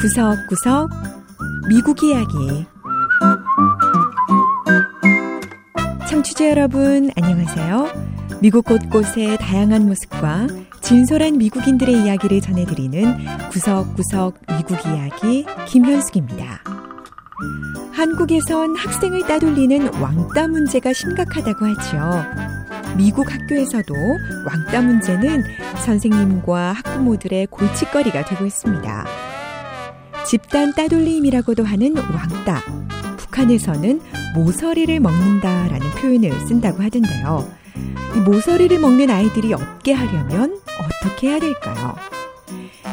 구석구석 미국 이야기 청취자 여러분 안녕하세요. 미국 곳곳의 다양한 모습과 진솔한 미국인들의 이야기를 전해드리는 구석구석 미국 이야기 김현숙입니다. 한국에선 학생을 따돌리는 왕따 문제가 심각하다고 하죠. 미국 학교에서도 왕따 문제는 선생님과 학부모들의 골칫거리가 되고 있습니다. 집단 따돌림이라고도 하는 왕따. 북한에서는 모서리를 먹는다라는 표현을 쓴다고 하던데요. 이 모서리를 먹는 아이들이 없게 하려면 어떻게 해야 될까요?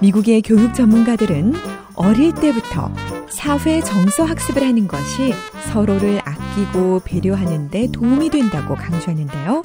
미국의 교육 전문가들은 어릴 때부터 사회 정서 학습을 하는 것이 서로를 아끼고 배려하는데 도움이 된다고 강조하는데요.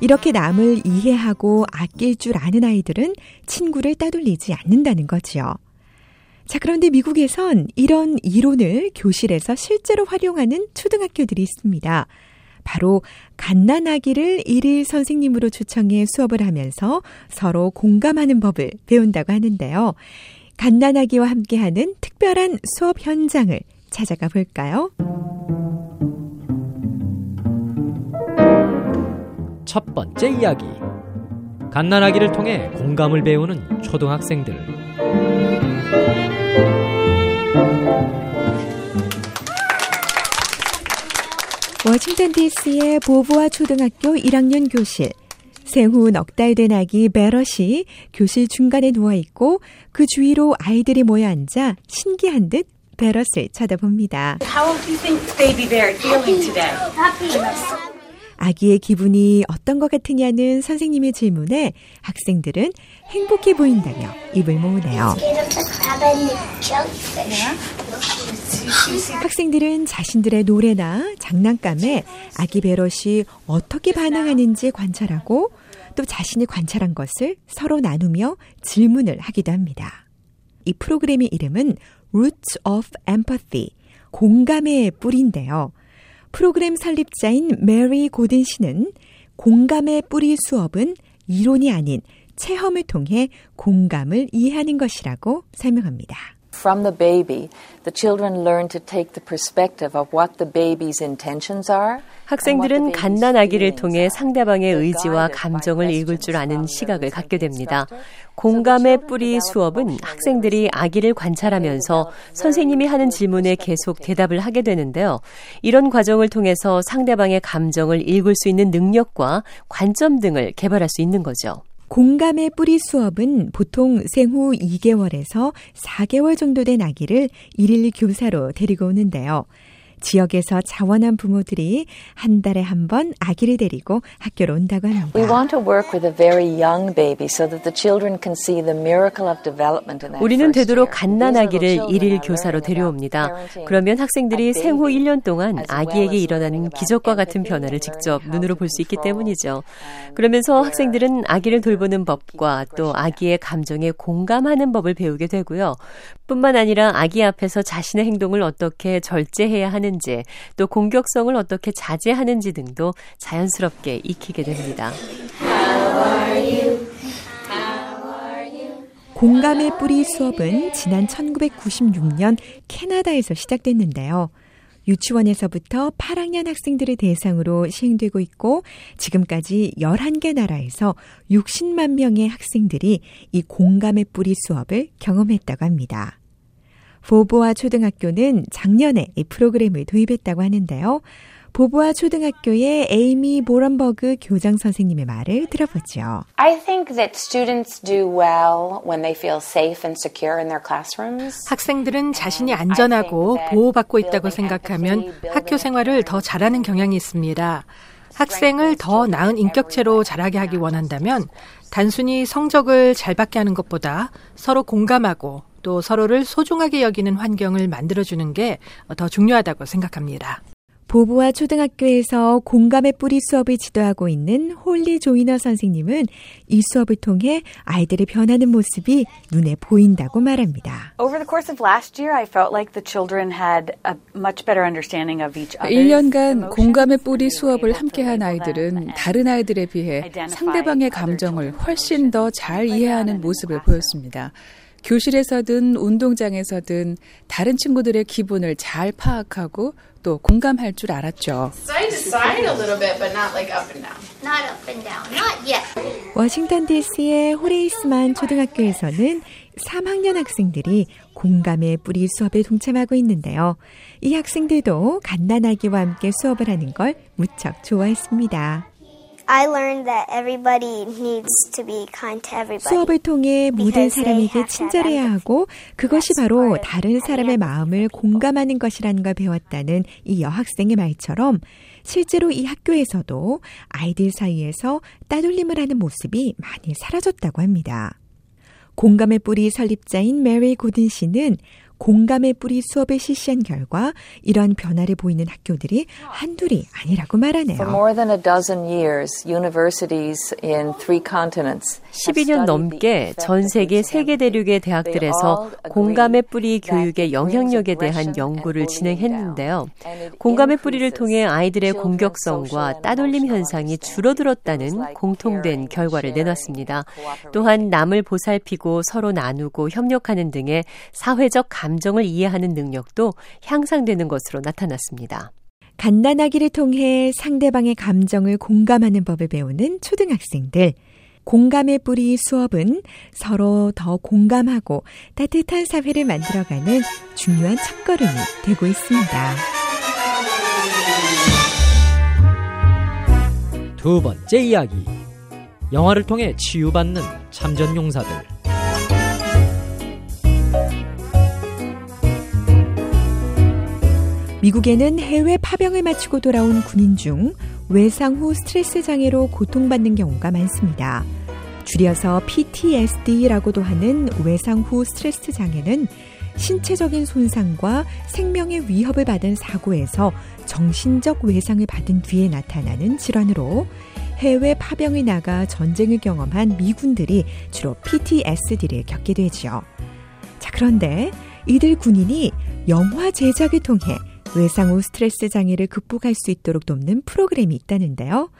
이렇게 남을 이해하고 아낄 줄 아는 아이들은 친구를 따돌리지 않는다는 거지요. 자, 그런데 미국에선 이런 이론을 교실에서 실제로 활용하는 초등학교들이 있습니다. 바로 갓난아기를 일일 선생님으로 초청해 수업을 하면서 서로 공감하는 법을 배운다고 하는데요. 갓난아기와 함께하는 특별한 수업 현장을 찾아가 볼까요? 첫 번째 이야기. 갓난아기를 통해 공감을 배우는 초등학생들. 워싱턴 DC의 보보아 초등학교 1학년 교실. 생후 넉 달 된 아기 베럿이 교실 중간에 누워 있고 그 주위로 아이들이 모여 앉아 신기한 듯 베럿을 쳐다봅니다. 아기의 기분이 어떤 것 같으냐는 선생님의 질문에 학생들은 행복해 보인다며 입을 모으네요. 학생들은 자신들의 노래나 장난감에 아기 베럿이 어떻게 반응하는지 관찰하고 또 자신이 관찰한 것을 서로 나누며 질문을 하기도 합니다. 이 프로그램의 이름은 Roots of Empathy, 공감의 뿌리인데요. 프로그램 설립자인 메리 고든 씨는 공감의 뿌리 수업은 이론이 아닌 체험을 통해 공감을 이해하는 것이라고 설명합니다. From the baby, the children learn to take the perspective of what the baby's intentions are. 학생들은 갓난 아기를 통해 상대방의 의지와 감정을 읽을 줄 아는 시각을 갖게 됩니다. 공감의 뿌리 수업은 학생들이 아기를 관찰하면서 선생님이 하는 질문에 계속 대답을 하게 되는데요. 이런 과정을 통해서 상대방의 감정을 읽을 수 있는 능력과 관점 등을 개발할 수 있는 거죠. 공감의 뿌리 수업은 보통 생후 2개월에서 4개월 정도 된 아기를 일일 교사로 데리고 오는데요. 지역에서 자원한 부모들이 한 달에 한 번 아기를 데리고 학교로 온다고 합니다. We want to work with a very young baby so that the children can see the miracle of development in that 우리는 되도록 year. 갓난 These 아기를 little children 일일 교사로 데려옵니다. 그러면 학생들이 생후 baby 1년 동안 아기에게 일어나는 기적과 같은 변화를 직접 눈으로 볼 수 있기 때문이죠. 그러면서 their 학생들은 아기를 돌보는 법과 또 아기의 감정에 공감하는 법을 배우게 되고요. 뿐만 아니라 아기 앞에서 자신의 행동을 어떻게 절제해야 하는 지 또 공격성을 어떻게 자제하는지 등도 자연스럽게 익히게 됩니다. 공감의 뿌리 수업은 지난 1996년 캐나다에서 시작됐는데요. 유치원에서부터 8학년 학생들을 대상으로 시행되고 있고 지금까지 11개 나라에서 60만 명의 학생들이 이 공감의 뿌리 수업을 경험했다고 합니다. 보보아 초등학교는 작년에 이 프로그램을 도입했다고 하는데요. 보보아 초등학교의 에이미 보런버그 교장 선생님의 말을 들어보죠. I think that students do well when they feel safe and secure in their classrooms. 학생들은 자신이 안전하고 보호받고 있다고 생각하면 학교 생활을 더 잘하는 경향이 있습니다. 학생을 더 나은 인격체로 자라게 하기 원한다면 단순히 성적을 잘 받게 하는 것보다 서로 공감하고 또 서로를 소중하게 여기는 환경을 만들어주는 게 더 중요하다고 생각합니다. 보부와 초등학교에서 공감의 뿌리 수업을 지도하고 있는 홀리 조이너 선생님은 이 수업을 통해 아이들의 변하는 모습이 눈에 보인다고 말합니다. Over the course of last year, I felt like the children had a much better understanding of each other. 1년간 공감의 뿌리 수업을 함께한 아이들은 다른 아이들에 비해 상대방의 감정을 훨씬 더 잘 이해하는 모습을 보였습니다. 교실에서든 운동장에서든 다른 친구들의 기분을 잘 파악하고 또 공감할 줄 알았죠. 워싱턴 DC의 호레이스만 초등학교에서는 3학년 학생들이 공감의 뿌리 수업에 동참하고 있는데요. 이 학생들도 갓난아기와 함께 수업을 하는 걸 무척 좋아했습니다. I learned that everybody needs to be kind to everybody. 수업을 통해 모든 사람에게 친절해야 하고 그것이 바로 다른 사람의 마음을 공감하는 것이라는 걸 배웠다는 이 여학생의 말처럼 실제로 이 학교에서도 아이들 사이에서 따돌림을 하는 모습이 많이 사라졌다고 합니다. 공감의 뿌리 설립자인 메리 고든 씨는 공감의 뿌리 수업을 실시한 결과 이러한 변화를 보이는 학교들이 한둘이 아니라고 말하네요. For more than a dozen years, universities in three continents 12년 넘게 전 세계 세계 대륙의 대학들에서 공감의 뿌리 교육의 영향력에 대한 연구를 진행했는데요. 공감의 뿌리를 통해 아이들의 공격성과 따돌림 현상이 줄어들었다는 공통된 결과를 내놨습니다. 또한 남을 보살피고 서로 나누고 협력하는 등의 사회적 감 정을 이해하는 능력도 향상되는 것으로 나타났습니다. 갓난아기를 통해 상대방의 감정을 공감하는 법을 배우는 초등학생들. 공감의 뿌리 수업은 서로 더 공감하고 따뜻한 사회를 만들어가는 중요한 첫걸음이 되고 있습니다. 두 번째 이야기. 영화를 통해 치유받는 참전 용사들. 미국에는 해외 파병을 마치고 돌아온 군인 중 외상 후 스트레스 장애로 고통받는 경우가 많습니다. 줄여서 PTSD라고도 하는 외상 후 스트레스 장애는 신체적인 손상과 생명의 위협을 받은 사고에서 정신적 외상을 받은 뒤에 나타나는 질환으로 해외 파병을 나가 전쟁을 경험한 미군들이 주로 PTSD를 겪게 되죠. 자, 그런데 이들 군인이 영화 제작을 통해 외상 후 스트레스 장애를 극복할 수 있도록 돕는 프로그램이 있다는데요.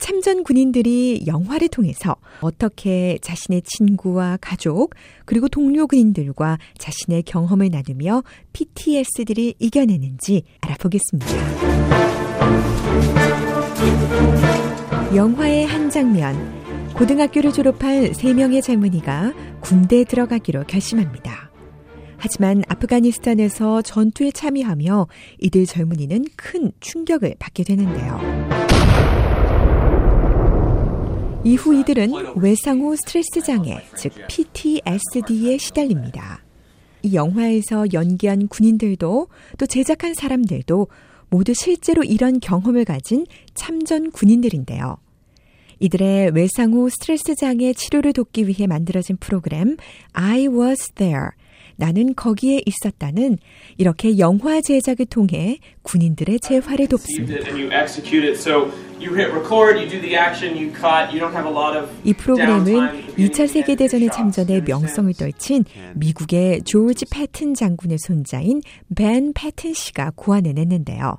참전 군인들이 영화를 통해서 어떻게 자신의 친구와 가족, 그리고 동료 군인들과 자신의 경험을 나누며 PTSD를 이겨내는지 알아보겠습니다. 영화의 한 장면. 고등학교를 졸업한 3명의 젊은이가 군대에 들어가기로 결심합니다. 하지만 아프가니스탄에서 전투에 참여하며 이들 젊은이는 큰 충격을 받게 되는데요. 이후 이들은 외상 후 스트레스 장애, 즉 PTSD에 시달립니다. 이 영화에서 연기한 군인들도 또 제작한 사람들도 모두 실제로 이런 경험을 가진 참전 군인들인데요. 이들의 외상 후 스트레스 장애 치료를 돕기 위해 만들어진 프로그램 I Was There 나는 거기에 있었다는 이렇게 영화 제작을 통해 군인들의 재활을 돕습니다. 이 프로그램은 2차 세계대전에 참전해 명성을 떨친 미국의 조지 패튼 장군의 손자인 벤 패튼 씨가 고안해냈는데요.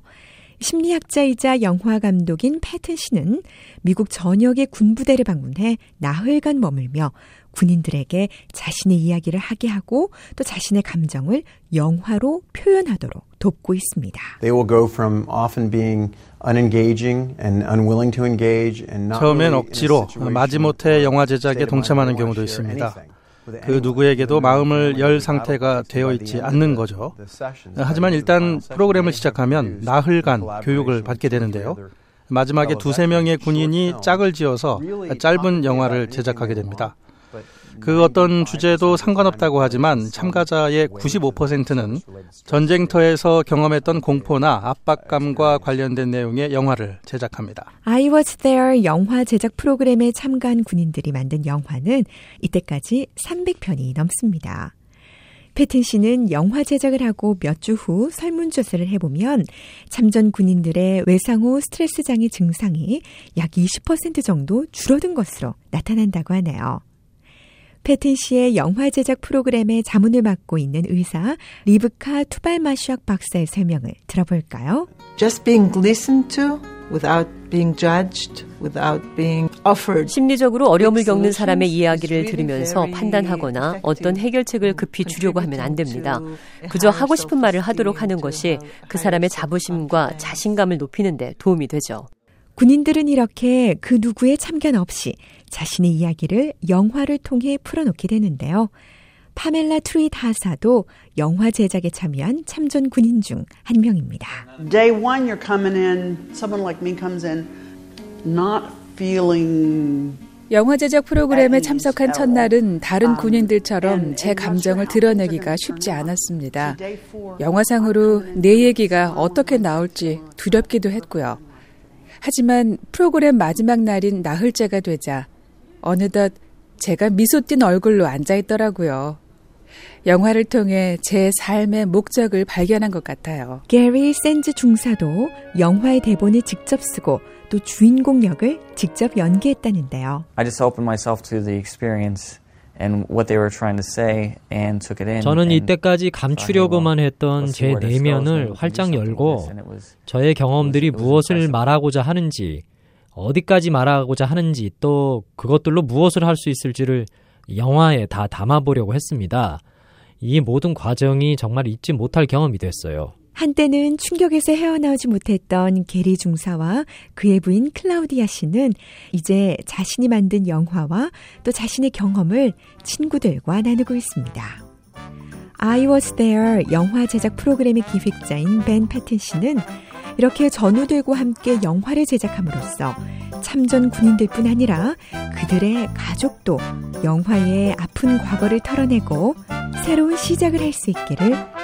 심리학자이자 영화 감독인 패튼 씨는 미국 전역의 군부대를 방문해 나흘간 머물며 군인들에게 자신의 이야기를 하게 하고 또 자신의 감정을 영화로 표현하도록 돕고 있습니다. They will go from often being unengaging and unwilling to engage and not 처음엔 억지로 마지못해 영화 제작에 동참하는 경우도 있습니다. 그 누구에게도 마음을 열 상태가 되어 있지 않는 거죠. 하지만 일단 프로그램을 시작하면 나흘간 교육을 받게 되는데요. 마지막에 두세 명의 군인이 짝을 지어서 짧은 영화를 제작하게 됩니다. 그 어떤 주제도 상관없다고 하지만 참가자의 95%는 전쟁터에서 경험했던 공포나 압박감과 관련된 내용의 영화를 제작합니다. I Was There 영화 제작 프로그램에 참가한 군인들이 만든 영화는 이때까지 300편이 넘습니다. 패튼 씨는 영화 제작을 하고 몇 주 후 설문조사를 해보면 참전 군인들의 외상 후 스트레스 장애 증상이 약 20% 정도 줄어든 것으로 나타난다고 하네요. 패튼 씨의 영화 제작 프로그램의 자문을 맡고 있는 의사 리브카 투발마슈악 박사의 설명을 들어볼까요? Just being listened to without being judged, without being offered. 심리적으로 어려움을 겪는 사람의 이야기를 들으면서 판단하거나 어떤 해결책을 급히 주려고 하면 안 됩니다. 그저 하고 싶은 말을 하도록 하는 것이 그 사람의 자부심과 자신감을 높이는 데 도움이 되죠. 군인들은 이렇게 그 누구의 참견 없이 자신의 이야기를 영화를 통해 풀어놓게 되는데요. 파멜라 트윗 하사도 영화 제작에 참여한 참전 군인 중 한 명입니다. Day one, you're coming in. Someone like me comes in, not feeling. 영화 제작 프로그램에 참석한 첫날은 다른 군인들처럼 제 감정을 드러내기가 쉽지 않았습니다. 영화상으로 내 얘기가 어떻게 나올지 두렵기도 했고요. 하지만 프로그램 마지막 날인 나흘째가 되자 어느덧 제가 미소 띤 얼굴로 앉아 있더라고요. 영화를 통해 제 삶의 목적을 발견한 것 같아요. 게리 샌즈 중사도 영화의 대본을 직접 쓰고 또 주인공 역을 직접 연기했다는데요. I just opened myself to the experience and what they were trying to say and took it in. 저는 이때까지 감추려고만 했던 제 내면을 활짝 열고 저의 경험들이 무엇을 말하고자 하는지 어디까지 말하고자 하는지 또 그것들로 무엇을 할 수 있을지를 영화에 다 담아보려고 했습니다. 이 모든 과정이 정말 잊지 못할 경험이 됐어요. 한때는 충격에서 헤어나오지 못했던 게리 중사와 그의 부인 클라우디아 씨는 이제 자신이 만든 영화와 또 자신의 경험을 친구들과 나누고 있습니다. I Was There 영화 제작 프로그램의 기획자인 벤 패튼 씨는 이렇게 전우들과 함께 영화를 제작함으로써 참전 군인들뿐 아니라 그들의 가족도 영화의 아픈 과거를 털어내고 새로운 시작을 할 수 있기를